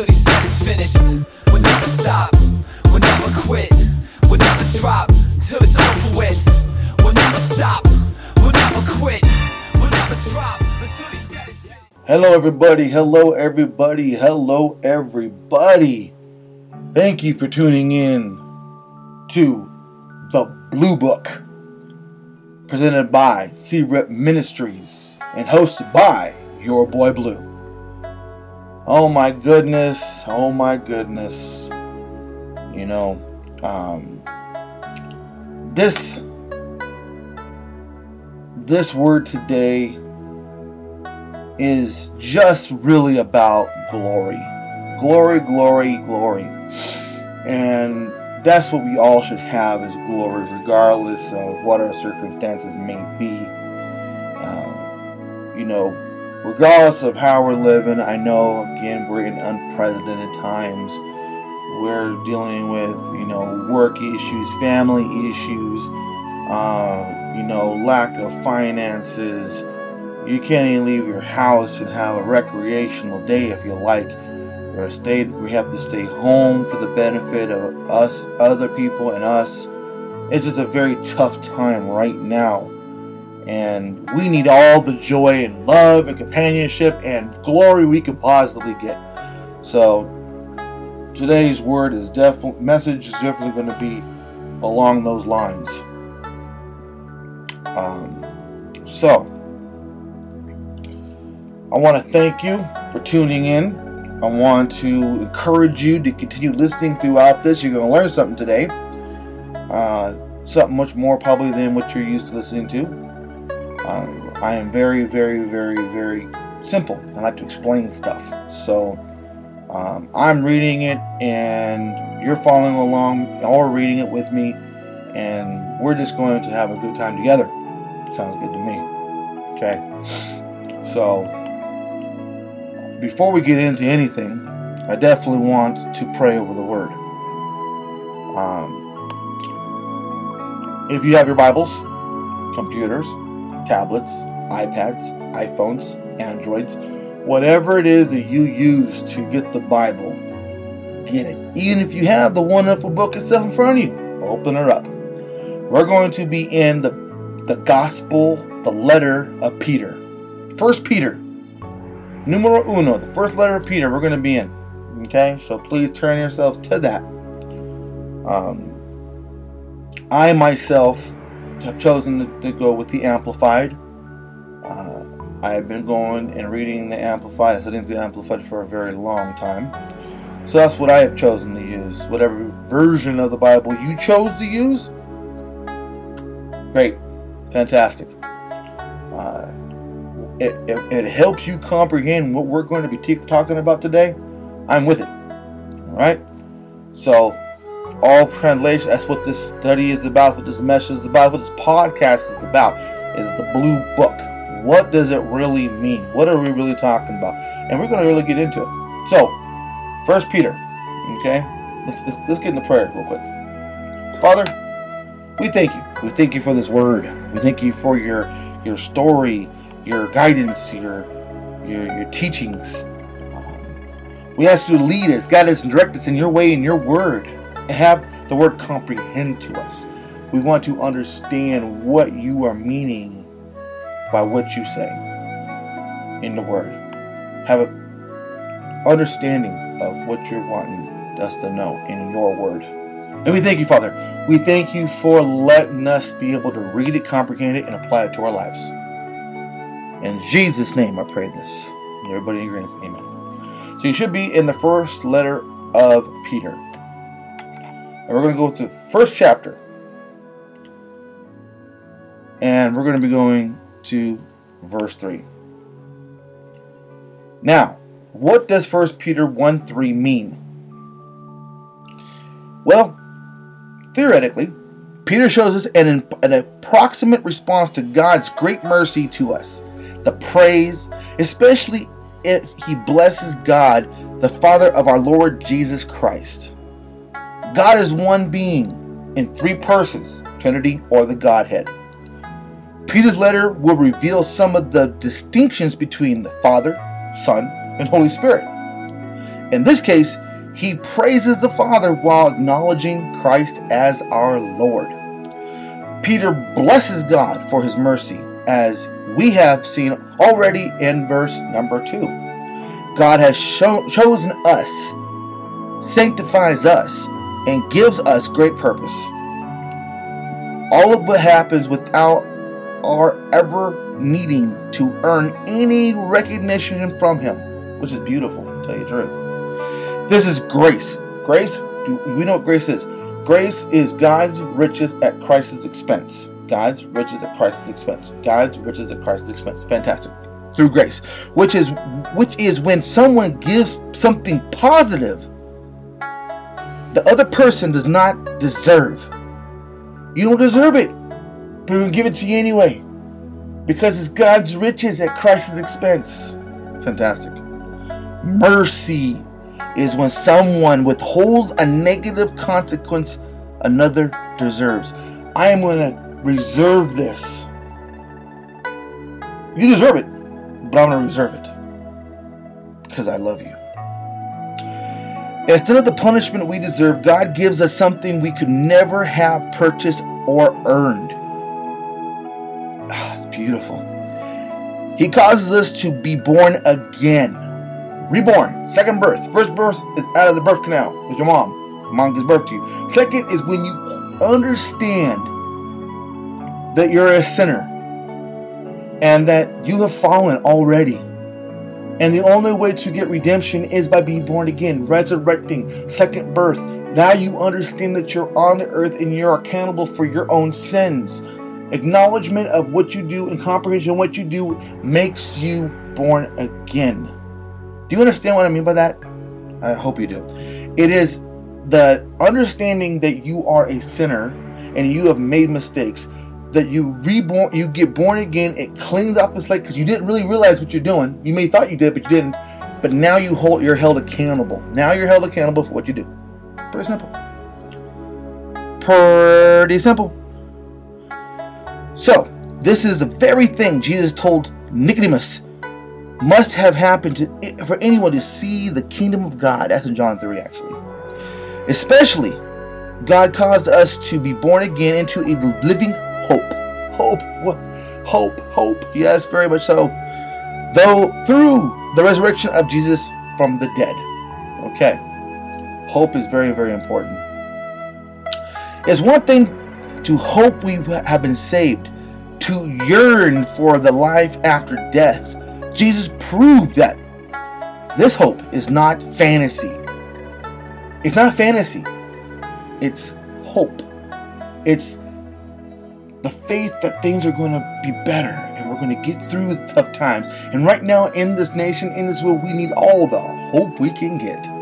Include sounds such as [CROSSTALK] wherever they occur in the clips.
until he said it's finished. We'll never stop, we'll never quit, we'll never drop till it's over with. We'll never stop, we'll never quit, we'll never drop until he said it's finished. Hello, everybody. Hello, everybody. Hello, everybody. Thank you for tuning in to the Blue Book, presented by C-Rep Ministries and hosted by your boy Blue. Oh my goodness! Oh my goodness! You know, um, this this word today is just really about glory. Glory, glory, glory. And that's what we all should have is glory, regardless of what our circumstances may be. Um, you know, regardless of how we're living, I know, again, we're in unprecedented times. We're dealing with, you know, work issues, family issues, uh, you know, lack of finances, you can't even leave your house and have a recreational day if you like. Or stay, we have to stay home for the benefit of us, other people, and us. It's just a very tough time right now. And we need all the joy and love and companionship and glory we can possibly get. So today's word is definitely message is definitely going to be along those lines. Um, so I want to thank you for tuning in. I want to encourage you to continue listening throughout this. You're going to learn something today. Uh, something much more probably than what you're used to listening to. Um, I am very, very, very, very simple. I like to explain stuff. So um, I'm reading it and you're following along or reading it with me, and we're just going to have a good time together. Sounds good to me. Okay. So before we get into anything, I definitely want to pray over the Word. Um, if you have your Bibles, computers, tablets, iPads, iPhones, Androids, whatever it is that you use to get the Bible, get it. Even if you have the wonderful book itself in front of you, open her up. We're going to be in the, the Gospel, the letter of Peter. First Peter numero uno, the first letter of Peter, we're going to be in. Okay, so please turn yourself to that. Um, I myself have chosen to, to, go with the Amplified. Uh, I have been going and reading the Amplified, studying the Amplified for a very long time. So that's what I have chosen to use. Whatever version of the Bible you chose to use, great, fantastic. Uh, it, it, it, helps you comprehend what we're going to be t- talking about today, I'm with it. All right? So, all translation, that's what this study is about, what this message is about, what this podcast is about, is the blue book. What does it really mean? What are we really talking about? And we're going to really get into it. So, First Peter, okay? Let's, let's, let's get into prayer real quick. Father, we thank you. We thank you for this word. We thank you for your your story your guidance, your your, your teachings. We ask you to lead us, guide us, and direct us in your way, in your word, and have the word comprehend to us. We want to understand what you are meaning by what you say in the word. Have an understanding of what you're wanting us to know in your word. And we thank you, Father. We thank you for letting us be able to read it, comprehend it, and apply it to our lives. In Jesus' name, I pray this. Everybody in agrees, amen. So you should be in the first letter of Peter. And we're going to go to the first chapter. And we're going to be going to verse 3. Now, what does 1 Peter 1 3 mean? Well, theoretically, Peter shows us an, an approximate response to God's great mercy to us the praise, especially if he blesses God, the Father of our Lord Jesus Christ. God is one being in three persons, Trinity or the Godhead. Peter's letter will reveal some of the distinctions between the Father, Son, and Holy Spirit. In this case, he praises the Father while acknowledging Christ as our Lord. Peter blesses God for his mercy, as we have seen already in verse number 2. God has cho- chosen us, sanctifies us, and gives us great purpose. All of what happens without our ever needing to earn any recognition from Him, which is beautiful, to tell you the truth. This is grace. Grace, do we know what grace is? Grace is God's riches at Christ's expense. God's riches at Christ's expense. God's riches at Christ's expense. Fantastic. Through grace, which is which is when someone gives something positive the other person does not deserve. You don't deserve it, but we give it to you anyway because it's God's riches at Christ's expense. Fantastic. Mercy is when someone withholds a negative consequence another deserves. I am going to reserve this. You deserve it, but I'm going to reserve it because I love you. Instead of the punishment we deserve, God gives us something we could never have purchased or earned. Ah, it's beautiful. He causes us to be born again. Reborn. Second birth. First birth is out of the birth canal with your mom. Mom gives birth to you. Second is when you understand that you're a sinner and that you have fallen already. And the only way to get redemption is by being born again, resurrecting, second birth. Now you understand that you're on the earth and you're accountable for your own sins. Acknowledgement of what you do and comprehension of what you do makes you born again. Do you understand what I mean by that? I hope you do. It is the understanding that you are a sinner and you have made mistakes that you reborn you get born again it cleans up the slate because you didn't really realize what you're doing. You may thought you did but you didn't. But now you hold you're held accountable. Now you're held accountable for what you do. Pretty simple. Pretty simple. So this is the very thing jesus told nicodemus must have happened to, for anyone to see the kingdom of god. That's in john 3 actually. Especially god caused us to be born again into a living hope. Hope. Hope. Yes, very much so. Though through the resurrection of Jesus from the dead. Okay. Hope is very, very important. It's one thing to hope we have been saved, to yearn for the life after death. Jesus proved that this hope is not fantasy. It's not fantasy. It's hope. It's the faith that things are going to be better and we're going to get through tough times. And right now, in this nation, in this world, we need all the hope we can get.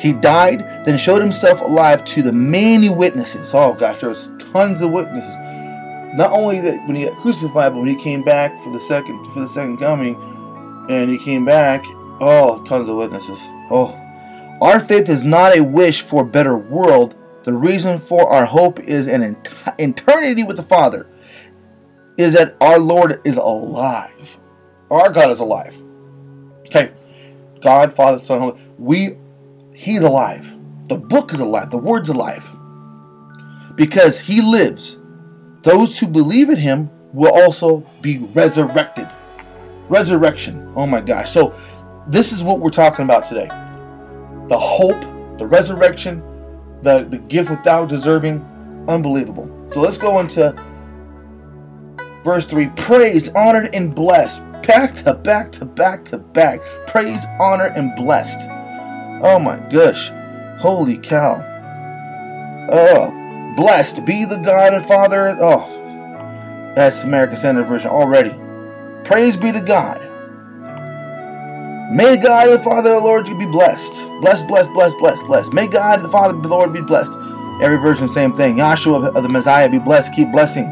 He died, then showed himself alive to the many witnesses. Oh gosh, there was tons of witnesses. Not only that when he got crucified, but when he came back for the second for the second coming, and he came back, oh, tons of witnesses. Oh, our faith is not a wish for a better world, the reason for our hope is an eternity with the Father, is that our Lord is alive. Our God is alive. Okay, God, Father, Son, Holy. We, He's alive. The book is alive. The Word's alive. Because He lives. Those who believe in Him will also be resurrected. Resurrection. Oh my gosh. So, this is what we're talking about today the hope, the resurrection, the, the gift without deserving. Unbelievable. So let's go into verse 3 praised, honored, and blessed. Back to back to back to back. Praised, honored, and blessed. Oh my gosh. Holy cow. Oh, blessed be the God and Father. Oh, that's American Standard Version already. Praise be to God. May God the Father, the Lord, you be blessed. Blessed, blessed, blessed, blessed, blessed. May God the Father, the Lord, be blessed. Every version, same thing. Yahshua of the Messiah be blessed. Keep blessing.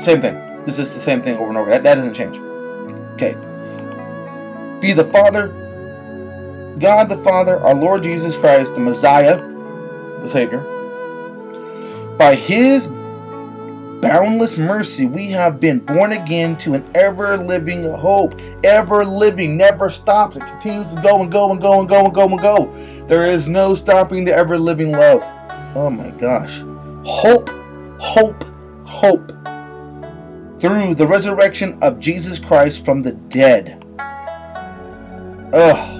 Same thing. This is the same thing over and over. That, that doesn't change. Okay. Be the Father, God the Father, our Lord Jesus Christ, the Messiah, the Savior, by His boundless mercy, we have been born again to an ever living hope. Ever living, never stops. It continues to go and go and go and go and go and go. There is no stopping the ever living love. Oh my gosh. Hope, hope, hope. Through the resurrection of Jesus Christ from the dead. Ugh.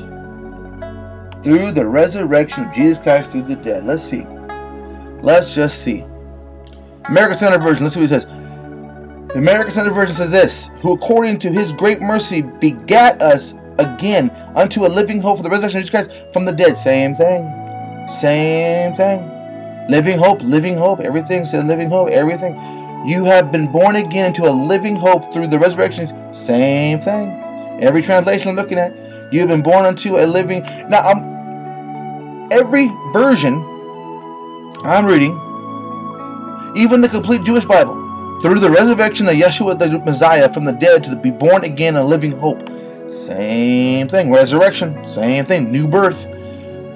Through the resurrection of Jesus Christ through the dead. Let's see. Let's just see. American Standard Version, let's see what it says. The American Standard Version says this Who according to his great mercy begat us again unto a living hope for the resurrection of Jesus Christ from the dead. Same thing. Same thing. Living hope, living hope. Everything says living hope, everything. You have been born again into a living hope through the resurrection. Same thing. Every translation I'm looking at. You have been born unto a living. Now, um, every version I'm reading, even the complete Jewish Bible, through the resurrection of Yeshua the Messiah from the dead to be born again a living hope. Same thing. Resurrection. Same thing. New birth.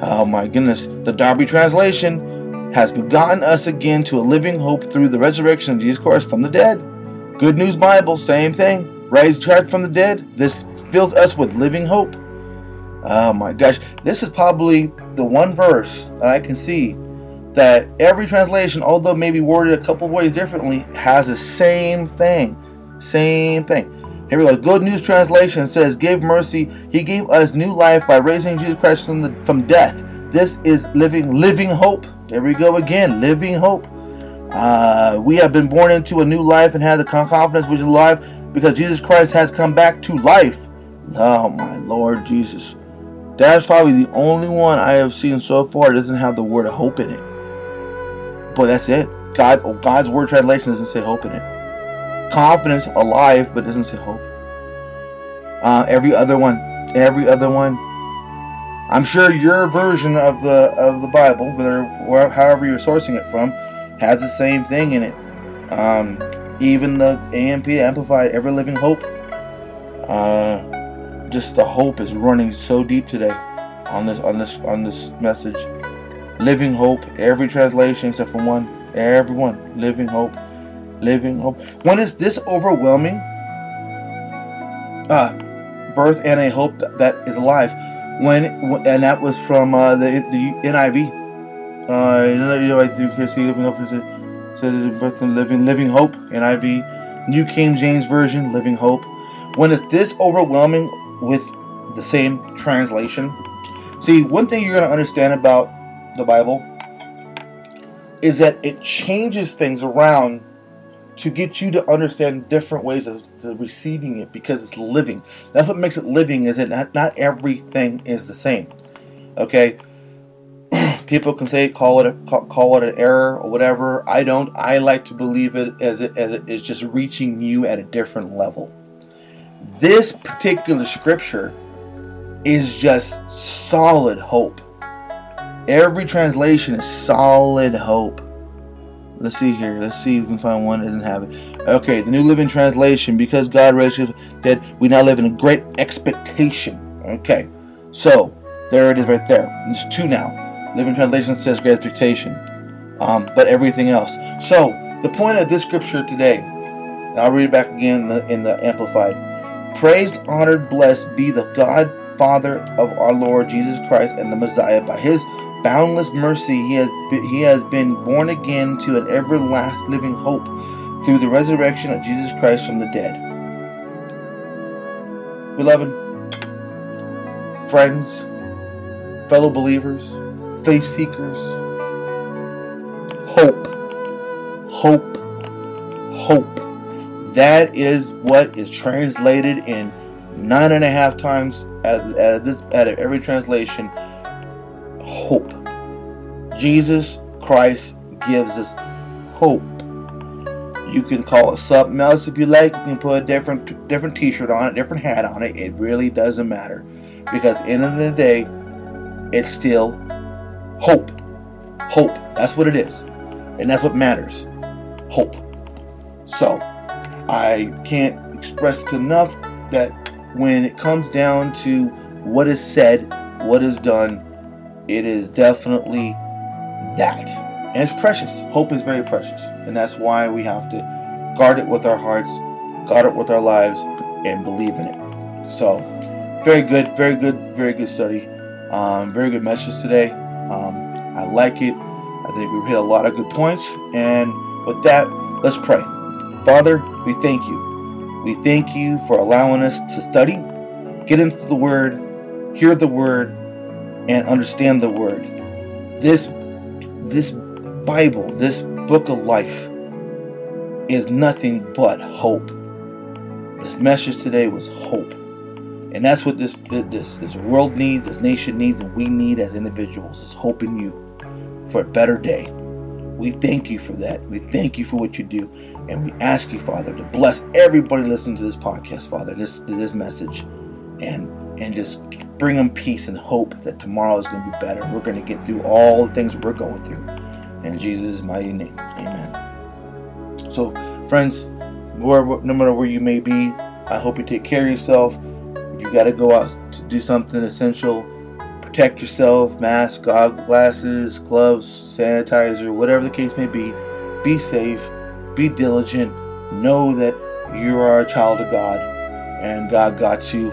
Oh my goodness. The Darby translation has begotten us again to a living hope through the resurrection of Jesus Christ from the dead. Good News Bible. Same thing. Raised Christ from the dead. This fills us with living hope. Oh my gosh. This is probably the one verse that I can see that every translation, although maybe worded a couple ways differently, has the same thing. Same thing. Here we go. Good News Translation says, "Give mercy. He gave us new life by raising Jesus Christ from the, from death. This is living, living hope. There we go again. Living hope. Uh, we have been born into a new life and have the confidence which is alive because Jesus Christ has come back to life. Oh my Lord Jesus. That's probably the only one I have seen so far that doesn't have the word of hope in it. But that's it. God, God's word translation doesn't say hope in it. Confidence, alive, but doesn't say hope. Uh, every other one, every other one. I'm sure your version of the of the Bible, whether however you're sourcing it from, has the same thing in it. Um, even the AMP Amplified Ever Living Hope. Uh, just the hope is running so deep today on this on this on this message. Living Hope, every translation except for one. Everyone, Living Hope, Living Hope. When is this overwhelming? Uh, birth and a hope that is alive. When and that was from uh, the the NIV. Uh, you know, I do see Living Hope is it said birth and living living hope NIV, New King James Version Living Hope. When is this overwhelming with the same translation? See, one thing you're to understand about the Bible is that it changes things around to get you to understand different ways of, receiving it because it's living. That's what makes it living is that not, not everything is the same. Okay? [CLEARS THROAT] People can say call it a, call it an error or whatever. I don't. I like to believe it as it as it is just reaching you at a different level. This particular scripture is just solid hope Every translation is solid hope. Let's see here. Let's see if we can find one that doesn't have it. Okay, the New Living Translation. Because God raised you dead, we now live in a great expectation. Okay, so there it is right there. There's two now. Living Translation says great expectation, um, but everything else. So the point of this scripture today, I'll read it back again in the, in the Amplified. Praised, honored, blessed be the God, Father of our Lord Jesus Christ and the Messiah by His boundless mercy, he has, been, he has been born again to an everlasting living hope through the resurrection of Jesus Christ from the dead. Beloved, friends, fellow believers, faith seekers, hope, hope, hope. That is what is translated in nine and a half times out of, every translation hope. Jesus Christ gives us hope. You can call it something else if you like. You can put a different different t-shirt on it, different hat on it. It really doesn't matter. Because in the end of the day, it's still hope. Hope. That's what it is. And that's what matters. Hope. So, I can't express enough that when it comes down to what is said, what is done, it is definitely that. And it's precious. Hope is very precious. And that's why we have to guard it with our hearts, guard it with our lives, and believe in it. So, very good, very good, very good study. Um, very good message today. Um, I like it. I think we've hit a lot of good points. And with that, let's pray. Father, we thank you. We thank you for allowing us to study, get into the Word, hear the Word, and understand the Word. This, this Bible, this book of life, is nothing but hope. This message today was hope. And that's what this this this world needs, this nation needs, and we need as individuals is hope in you for a better day. We thank you for that. We thank you for what you do. And we ask you, Father, to bless everybody listening to this podcast, Father, this this message, and and just bring them peace and hope that tomorrow is going to be better. We're going to get through all the things we're going through. In Jesus' mighty name, Amen. So, friends, no matter where you may be, I hope you take care of yourself you got to go out to do something essential, protect yourself, mask, glasses, gloves, sanitizer, whatever the case may be. Be safe, be diligent, know that you are a child of God and God got you.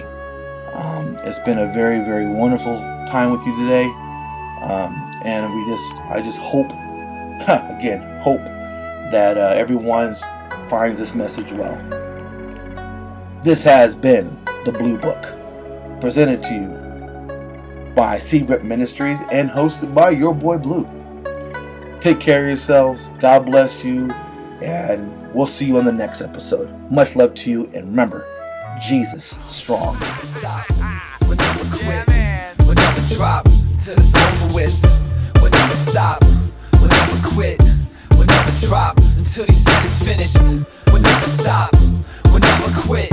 It's been a very, very wonderful time with you today. Um, and we just, I just hope, [LAUGHS] again, hope that uh, everyone finds this message well. This has been the Blue Book, presented to you by Seabrip Ministries and hosted by your boy Blue. Take care of yourselves. God bless you. And we'll see you on the next episode. Much love to you. And remember, Jesus strong. We'll never quit. We'll never drop it's over with. We'll never stop. We'll never quit. We'll never drop until he said it's finished. We'll never stop. We'll never quit.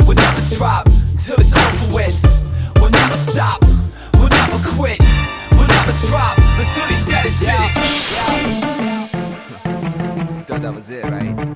We'll never drop it's over with. We'll never stop. We'll never quit. We'll never drop until he said it's finished. Thought that was it, right?